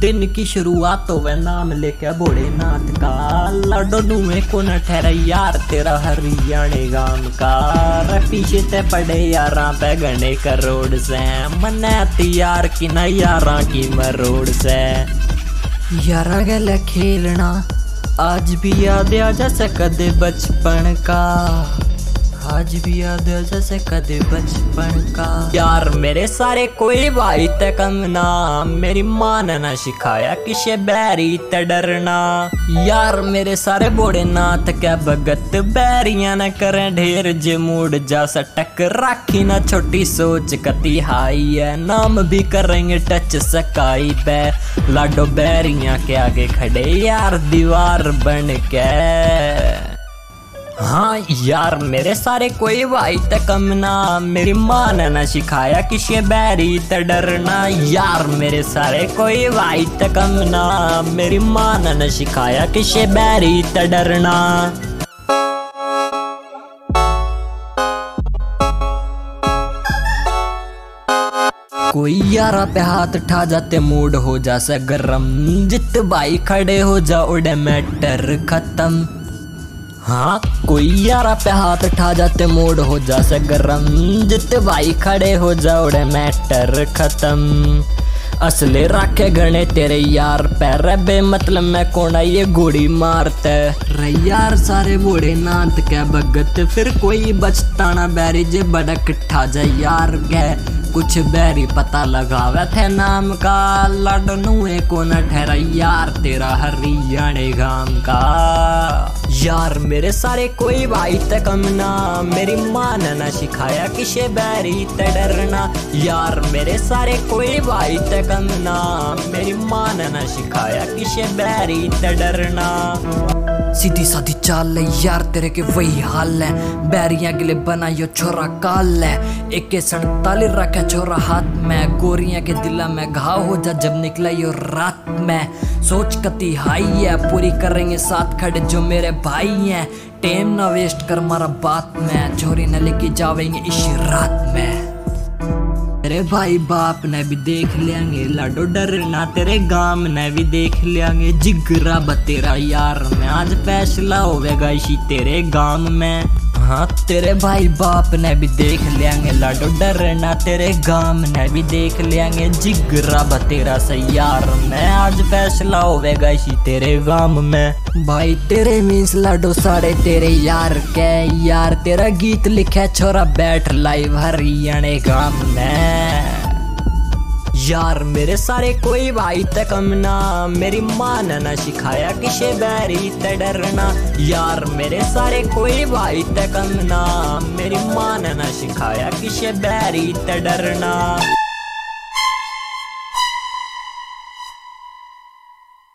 दिन की शुरुआत तो वह नाम लेके भोलेनाथ का। लडोनू को न ठहरा यार तेरा हरियाणे गाँव का। पीछे ते पड़े यारा पे गणे करोड़ से। मन तैयार की ना यार की मरोड़ से। यार गल खेलना, आज भी याद आ जा सकते बचपन का। आज भी याद है जैसे कद बचपन का। यार, मेरे सारे कोई भाई तकम ना। मेरी माँ ने ना सिखाया किसे बैरी तडरना यार, मेरे सारे बोड़े ना क्या भगत बैरिया ना करें ढेर जे मूड जा सटक राखी ना। छोटी सोच कती हाई है, नाम भी करेंगे टच सकाई पे लाडो बैरिया के आगे खड़े, यार, दीवार बन के हाँ यार, मेरे सारे कोई भाई तो कम ना। मेरी माँ ने ना सिखाया किसी बैरी तो डरना। यार, मेरे सारे कोई भाई तो कम ना। मेरी माँ ने ना सिखाया किसी बैरी तो डरना। कोई यारा पे हाथ उठा जाते मूड हो जा सा गरम। जित भाई खड़े हो जा, उड़े मैटर खत्म। हाँ? कोई यारा पे हाथ उठा जाते मोड हो जा से गरम। जित भाई खड़े हो जाओड़े मैटर खत्म। असले राखे गणे तेरे यार पैर। बे मतलब मैं कौन ये गोड़ी मारते रे यार, सारे बूढ़े नात के भगत। फिर कोई बचता ना बैरी जे बड़ा किट्ठा जा यार गए कुछ बैरी पता लगावे थे नाम का। लड़नुए को न ठहरा यार, तेरा हरियाणे गाँव का। यार, मेरे सारे कोई भाई तक कमना मेरी माँ ने ना सिखाया किसे बैरी ते डरना। यार, मेरे सारे कोई भाई तक कमना मेरी माँ ने ना सिखाया किसे बैरी ते डरना। सीधी साधी चाल ले यार, तेरे के वही हाल है। बैरिया के लिए बना यो छोरा काल है। एक सड़ताली रखे छोरा हाथ में। गोरिया के दिला में घाव हो जा, जब निकला यो रात में। सोच कति हाई है, पूरी करेंगे साथ खड़े जो मेरे भाई हैं। टेम ना वेस्ट कर मारा बात में। छोरी न लेके जावेंगे इस रात में। भाई बाप ने भी देख लेंगे लाडो डर ना तेरे गाम ने भी देख लेंगे जिगरा बतेरा यार में, आज फैसला होवेगा इसी तेरे गाम में। हाँ तेरे भाई बाप ने भी देख लेंगे लाडो डर ना तेरे गाम ने भी देख लेंगे जिगरा बतेरा सयार में, आज फैसला होवेगा इसी तेरे गाम में। भाई तेरे मीन्स लाडो सारे तेरे यार के, यार तेरा गीत लिखे छोरा बैठ लाइव हरियाणे गाम में। यार, मेरे सारे कोई भाई तक ना। मेरी माँ ने ना सिखाया किसे बैरी ते डरना। यार, मेरे सारे कोई भाई तक ना। मेरी माँ ने ना सिखाया किसे बैरी ते डरना।